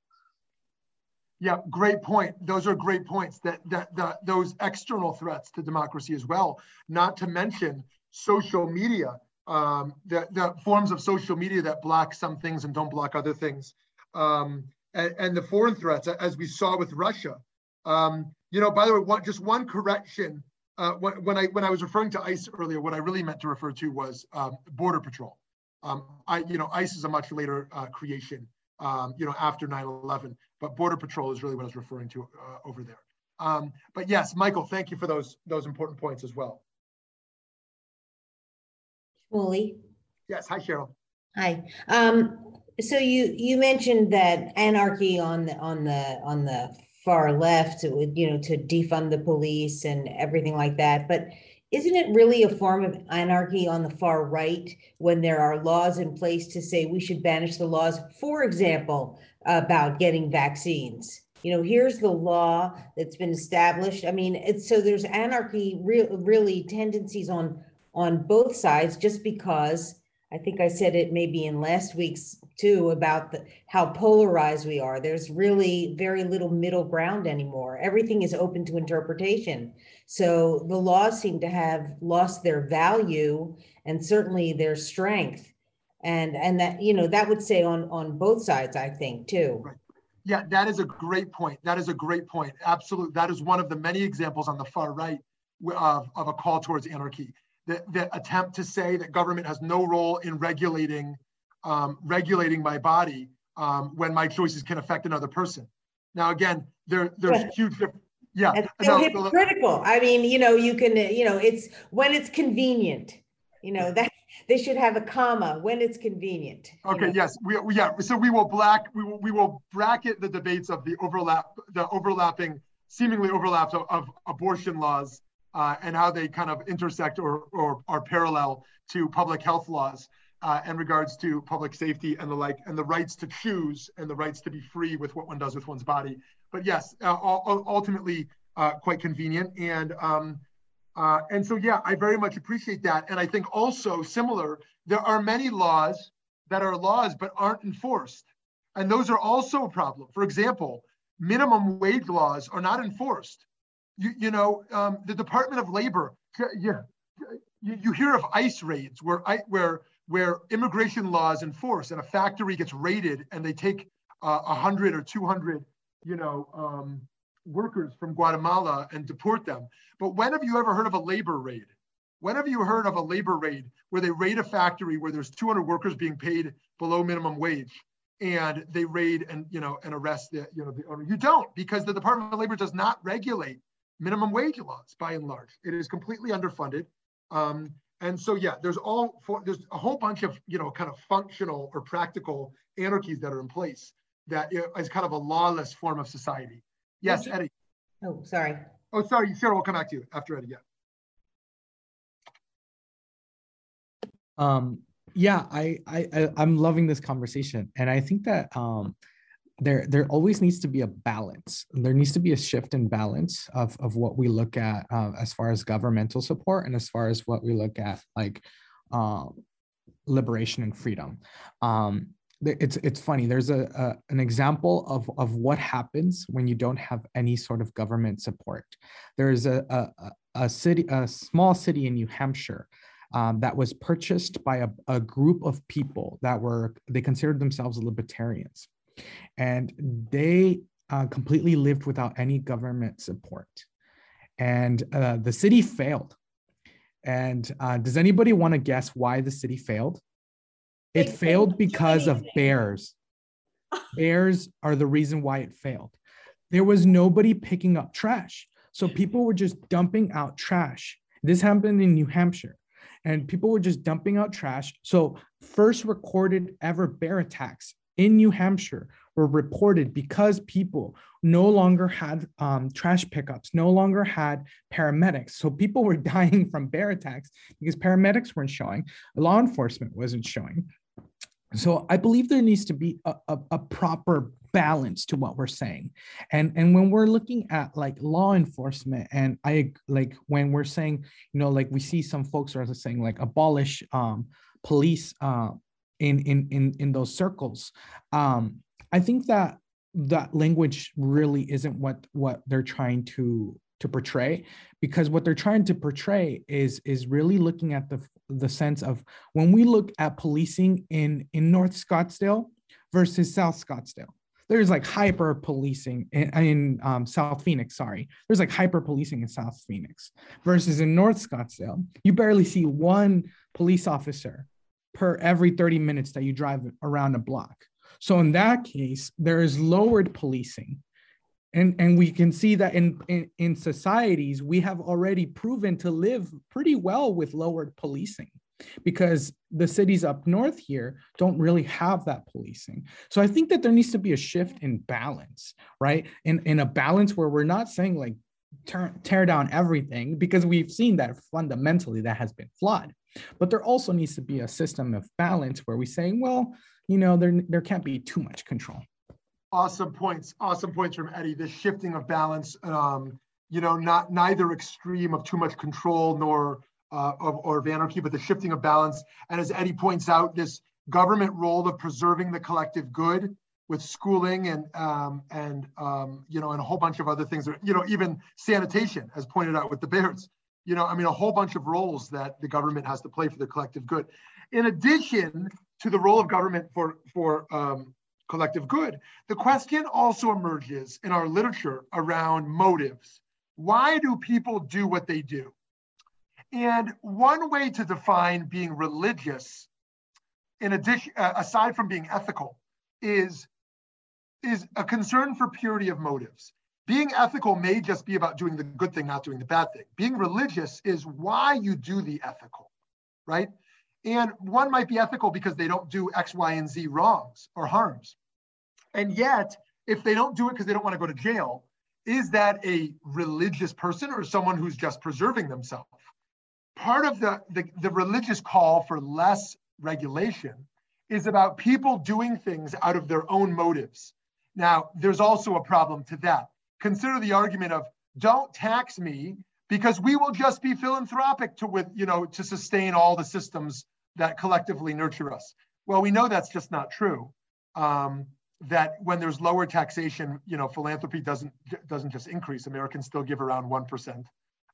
[SPEAKER 2] Yeah, great point. Those are great points. That that, that those external threats to democracy as well. Not to mention social media, um, the the forms of social media that block some things and don't block other things, um, and, and the foreign threats, as we saw with Russia. Um, you know, by the way, one, just one correction uh, when, when, I when I was referring to ICE earlier, what I really meant to refer to was um, Border Patrol. Um, I, you know, ICE is a much later uh, creation, um, you know, after 9/11, but Border Patrol is really what I was referring to uh, over there. Um, but yes, Michael, thank you for those those important points as well.
[SPEAKER 5] Shmuly.
[SPEAKER 2] Yes, hi Cheryl.
[SPEAKER 5] Hi. Um, so you you mentioned that anarchy on the on the on the far left, would, you know, to defund the police and everything like that. But isn't it really a form of anarchy on the far right when there are laws in place to say we should banish the laws, for example, about getting vaccines? You know, here's the law that's been established. I mean, it's so there's anarchy, real, really tendencies on on both sides, just because I think I said it maybe in last week's too about the, how polarized we are. There's really very little middle ground anymore. Everything is open to interpretation. So the laws seem to have lost their value and certainly their strength. And and that you know that would say on on both sides, I think too.
[SPEAKER 2] Right. Yeah, that is a great point. That is a great point. Absolutely, that is one of the many examples on the far right of, of a call towards anarchy the, the attempt to say that government has no role in regulating um, regulating my body um, when my choices can affect another person. Now, again, there there's huge. Yeah,
[SPEAKER 5] it's so no, hypocritical. I mean, you know, you can, you know, it's when it's convenient. You know that [laughs] they should have a comma when it's convenient.
[SPEAKER 2] Okay. Know? Yes. We, we, yeah. So we will black. We will we will bracket the debates of the overlap, the overlapping, seemingly overlaps of, of abortion laws uh, and how they kind of intersect or, or are parallel to public health laws uh, in regards to public safety and the like, and the rights to choose and the rights to be free with what one does with one's body. But yes, uh, ultimately uh, quite convenient. And um, uh, and so yeah, I very much appreciate that. And I think also similar, there are many laws that are laws but aren't enforced, and those are also a problem. For example, minimum wage laws are not enforced you, you know, um, the Department of Labor, yeah, you, you hear of ICE raids where, where, where immigration laws enforce and a factory gets raided and they take uh, 100 or 200, you know, um, workers from Guatemala and deport them. But when have you ever heard of a labor raid? When have you heard of a labor raid where they raid a factory where there's 200 workers being paid below minimum wage and they raid and you know and arrest the you know the owner? You don't because the Department of Labor does not regulate minimum wage laws by and large. It is completely underfunded. Um, and so, yeah, there's all for, there's a whole bunch of you know kind of functional or practical anarchies that are in place that is kind of a lawless form of society. Yes, Eddie.
[SPEAKER 5] Oh, sorry.
[SPEAKER 2] Oh, sorry, Sarah. We'll come back to you after Eddie. Yeah.
[SPEAKER 6] Um. Yeah, I I I'm loving this conversation, and I think that um there there always needs to be a balance. There needs to be a shift in balance of, of what we look at uh, as far as governmental support and as far as what we look at like uh, liberation and freedom. Um, it's it's funny there's a, a, an example of of what happens when you don't have any sort of government support. There's a a, a city a small city in new hampshire um, that was purchased by a, a group of people that were they considered themselves libertarians and they uh, completely lived without any government support. And uh, the city failed. And uh, does anybody want to guess why the city failed? It failed because of bears. [laughs] Bears are the reason why it failed. There was nobody picking up trash. So people were just dumping out trash. This happened in New Hampshire and people were just dumping out trash. So, first recorded ever bear attacks in New Hampshire were reported because people no longer had um, trash pickups, no longer had paramedics. So people were [laughs] dying from bear attacks because paramedics weren't showing, law enforcement wasn't showing. So I believe there needs to be a, a, a proper balance to what we're saying and and when we're looking at like law enforcement and i like when we're saying you know like we see some folks are saying like abolish um police uh in in in in those circles. Um i think that that language really isn't what what they're trying to to portray because what they're trying to portray is is really looking at the the sense of when we look at policing in in north scottsdale versus south scottsdale. There's like hyper policing in, in um, south phoenix sorry. There's like hyper policing in south phoenix versus in north scottsdale. You barely see one police officer per every 30 minutes that you drive around a block. So in that case, there is lowered policing. And, and we can see that in, in, in societies, we have already proven to live pretty well with lowered policing because the cities up north here don't really have that policing. So I think that there needs to be a shift in balance, right? In, in a balance where we're not saying like tear, tear down everything because we've seen that fundamentally that has been flawed. But there also needs to be a system of balance where we say, well, you know, there, there can't be too much control.
[SPEAKER 2] Awesome points. Awesome points from Eddie. This shifting of balance, um, you know, not neither extreme of too much control nor uh, of, or of anarchy, but the shifting of balance. And as Eddie points out, this government role of preserving the collective good with schooling and um, and um, you know and a whole bunch of other things. You know, even sanitation, as pointed out with the Bears you know, I mean, a whole bunch of roles that the government has to play for the collective good. In addition to the role of government for, for um, collective good, the question also emerges in our literature around motives. Why do people do what they do? And one way to define being religious, in addition, uh, aside from being ethical, is, is a concern for purity of motives being ethical may just be about doing the good thing, not doing the bad thing. Being religious is why you do the ethical, right? And one might be ethical because they don't do X, Y, and Z wrongs or harms. And yet, if they don't do it because they don't want to go to jail, is that a religious person or someone who's just preserving themselves? Part of the, the, the religious call for less regulation is about people doing things out of their own motives. Now, there's also a problem to that. Consider the argument of don't tax me because we will just be philanthropic to with you know to sustain all the systems that collectively nurture us. Well we know that's just not true um, that when there's lower taxation you know philanthropy doesn't doesn't just increase. Americans still give around 1%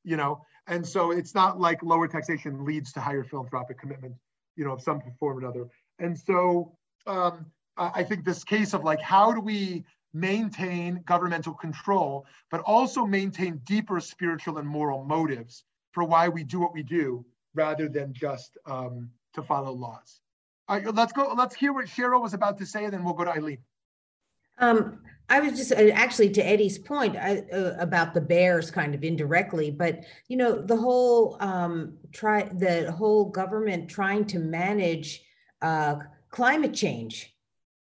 [SPEAKER 2] you know? And so it's not like lower taxation leads to higher philanthropic commitment you know of some form or another. And so um, i think this case of like how do we maintain governmental control, but also maintain deeper spiritual and moral motives for why we do what we do rather than just um, to follow laws. All right, let's go. Let's hear what Cheryl was about to say, and then we'll go to Eileen.
[SPEAKER 5] Um, I was just uh, actually to Eddie's point I, uh, about the bears, kind of indirectly, but you know the whole um, try the whole government trying to manage uh, climate change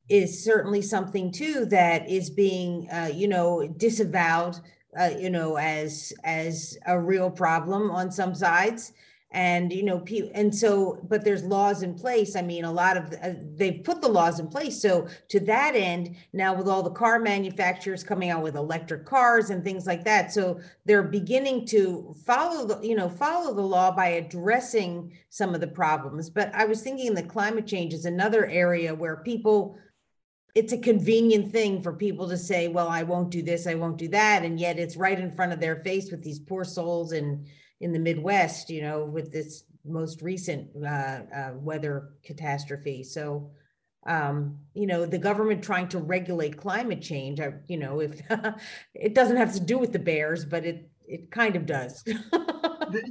[SPEAKER 5] is certainly something too that is being uh, you know disavowed uh, you know as as a real problem on some sides. And you know people and so but there's laws in place. I mean a lot of uh, they've put the laws in place. So to that end now with all the car manufacturers coming out with electric cars and things like that so they're beginning to follow the you know follow the law by addressing some of the problems. But i was thinking the climate change is another area where people it's a convenient thing for people to say, well, I won't do this, I won't do that. And yet it's right in front of their face with these poor souls in, in the Midwest, you know, with this most recent uh, uh, weather catastrophe. So, um, you know, the government trying to regulate climate change, I, you know, if [laughs] it doesn't have to do with the bears, but it, it kind of does.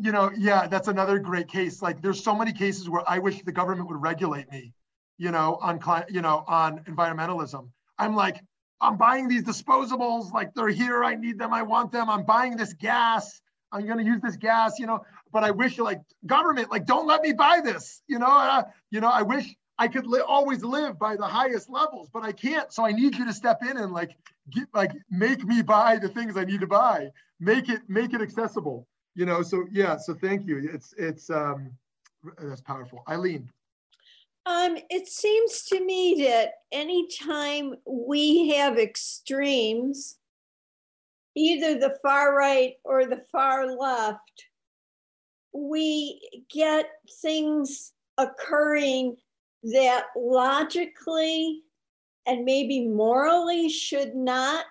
[SPEAKER 2] you know, yeah, that's another great case. Like there's so many cases where I wish the government would regulate me you know, on you know, on environmentalism. I'm like, I'm buying these disposables, like they're here, I need them, I want them. I'm buying this gas, I'm gonna use this gas, you know. But I wish, like, government, like, don't let me buy this, you know. Uh, you know, I wish, I could li- always live by the highest levels, but I can't. So I need you to step in and like get like make me buy the things I need to buy. Make it make it accessible. You know. So yeah. So thank you. It's it's um that's powerful. Eileen.
[SPEAKER 7] Um, it seems to me that anytime we have extremes, either the far right or the far left, we get things occurring that logically and maybe morally should not,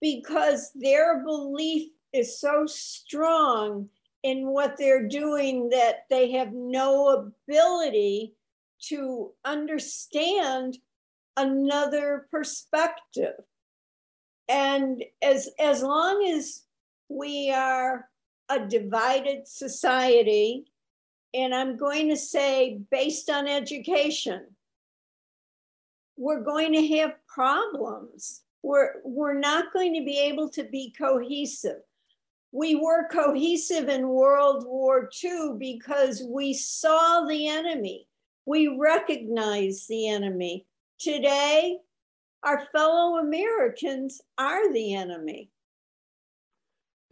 [SPEAKER 7] because their belief is so strong in what they're doing that they have no ability to understand another perspective. And as, as long as we are a divided society, and I'm going to say based on education, we're going to have problems. We're, we're not going to be able to be cohesive. We were cohesive in World War II because we saw the enemy we recognize the enemy. Today, our fellow Americans are the enemy.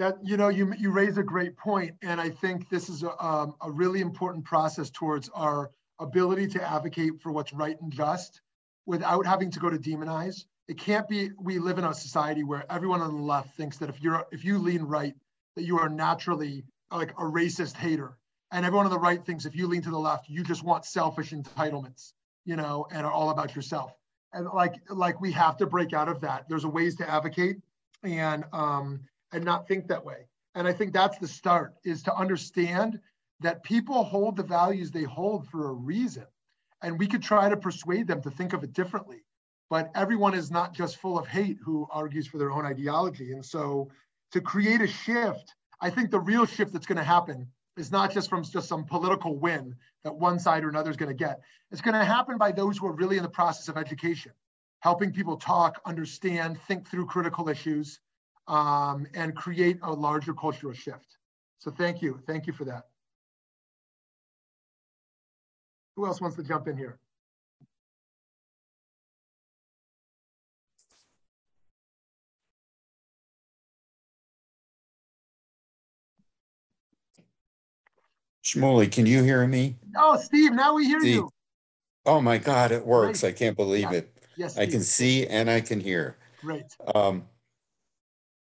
[SPEAKER 2] That you know, you you raise a great point, and I think this is a, um, a really important process towards our ability to advocate for what's right and just, without having to go to demonize. It can't be. We live in a society where everyone on the left thinks that if you're if you lean right, that you are naturally like a racist hater and everyone on the right thinks if you lean to the left, you just want selfish entitlements, you know, and are all about yourself. And like like we have to break out of that. There's a ways to advocate and um and not think that way. And I think that's the start is to understand that people hold the values they hold for a reason. And we could try to persuade them to think of it differently. But everyone is not just full of hate who argues for their own ideology. And so to create a shift, I think the real shift that's going to happen is not just from just some political win that one side or another is going to get. It's going to happen by those who are really in the process of education, helping people talk, understand, think through critical issues, um, and create a larger cultural shift. So thank you. Thank you for that. Who else wants to jump in here?
[SPEAKER 8] Shmuly, can you hear me?
[SPEAKER 2] Oh, Steve, now we hear
[SPEAKER 8] Steve.
[SPEAKER 2] you.
[SPEAKER 8] Oh my God, it works.
[SPEAKER 2] Great.
[SPEAKER 8] I can't believe
[SPEAKER 2] Yeah.
[SPEAKER 8] it.
[SPEAKER 2] Yes,
[SPEAKER 8] I can see and I can hear.
[SPEAKER 2] Great.
[SPEAKER 8] Um,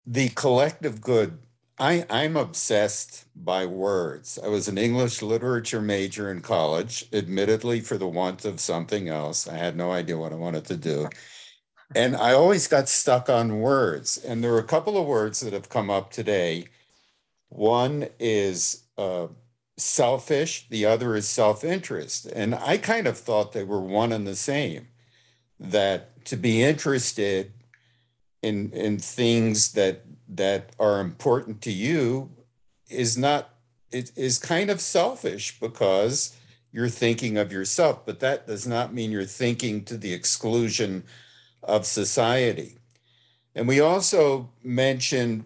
[SPEAKER 8] the collective good. I, I'm obsessed by words. I was an English literature major in college, admittedly for the want of something else. I had no idea what I wanted to do. And I always got stuck on words. And there are a couple of words that have come up today. One is uh, selfish, the other is self interest. And I kind of thought they were one and the same. That to be interested in in things that that are important to you is not it is kind of selfish because you're thinking of yourself but that does not mean you're thinking to the exclusion of society and we also mentioned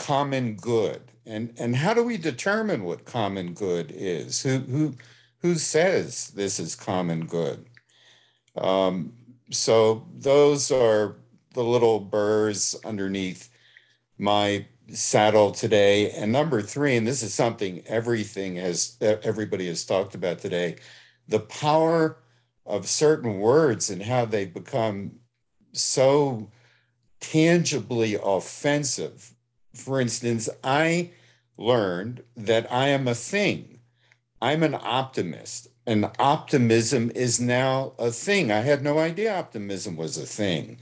[SPEAKER 8] common good and and how do we determine what common good is who who who says this is common good um, so those are the little burrs underneath my saddle today. And number three, and this is something everything has everybody has talked about today, the power of certain words and how they become so tangibly offensive. For instance, I learned that I am a thing. I'm an optimist. And optimism is now a thing. I had no idea optimism was a thing.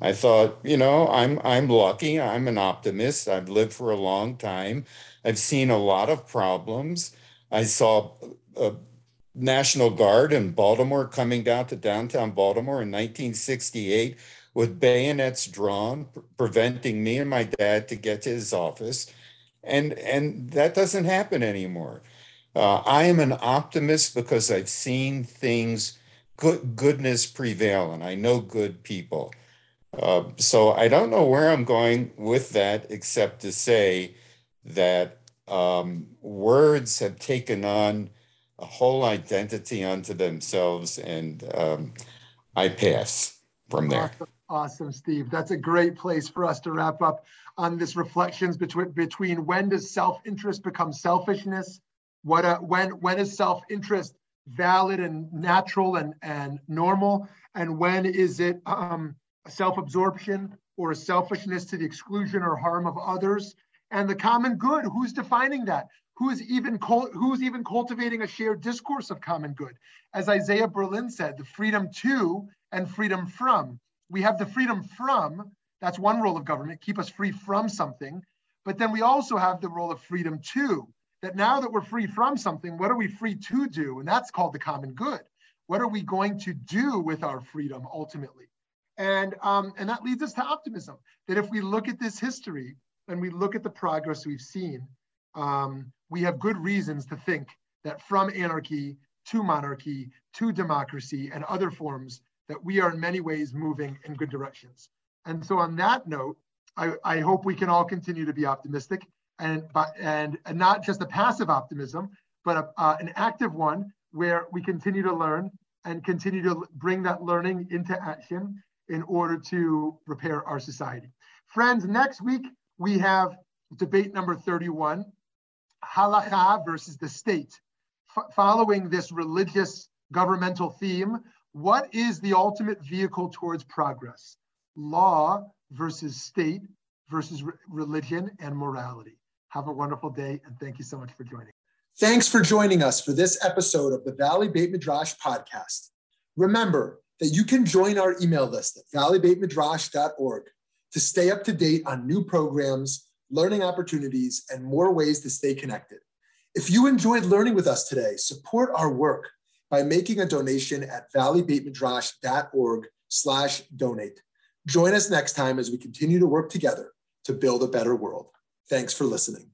[SPEAKER 8] I thought, you know, I'm I'm lucky. I'm an optimist. I've lived for a long time. I've seen a lot of problems. I saw a National Guard in Baltimore coming down to downtown Baltimore in 1968 with bayonets drawn, pre- preventing me and my dad to get to his office. And and that doesn't happen anymore. Uh, I am an optimist because I've seen things good goodness prevail, and I know good people. Uh, so I don't know where I'm going with that, except to say that um, words have taken on a whole identity unto themselves. And um, I pass from there.
[SPEAKER 2] Awesome. Awesome, Steve. That's a great place for us to wrap up on this reflections between between when does self-interest become selfishness? What uh, when when is self-interest valid and natural and, and normal? And when is it um, self-absorption or selfishness to the exclusion or harm of others? And the common good, who's defining that? Who's even who's even cultivating a shared discourse of common good? As Isaiah Berlin said, the freedom to and freedom from. We have the freedom from, that's one role of government, keep us free from something. But then we also have the role of freedom to, that now that we're free from something, what are we free to do? And that's called the common good. What are we going to do with our freedom ultimately? And, um, and that leads us to optimism that if we look at this history and we look at the progress we've seen, um, we have good reasons to think that from anarchy to monarchy to democracy and other forms, that we are in many ways moving in good directions. And so, on that note, I, I hope we can all continue to be optimistic and, and, and not just a passive optimism, but a, uh, an active one where we continue to learn and continue to bring that learning into action in order to repair our society. Friends, next week we have debate number 31, halacha versus the state. F following this religious governmental theme, what is the ultimate vehicle towards progress? Law versus state versus re religion and morality. Have a wonderful day, and thank you so much for joining.
[SPEAKER 1] Thanks for joining us for this episode of the Valley Beit Midrash podcast. Remember that you can join our email list at valleybeitmidrash.org to stay up to date on new programs, learning opportunities, and more ways to stay connected. If you enjoyed learning with us today, support our work by making a donation at valleybeitmidrash.org slash donate. Join us next time as we continue to work together to build a better world. Thanks for listening.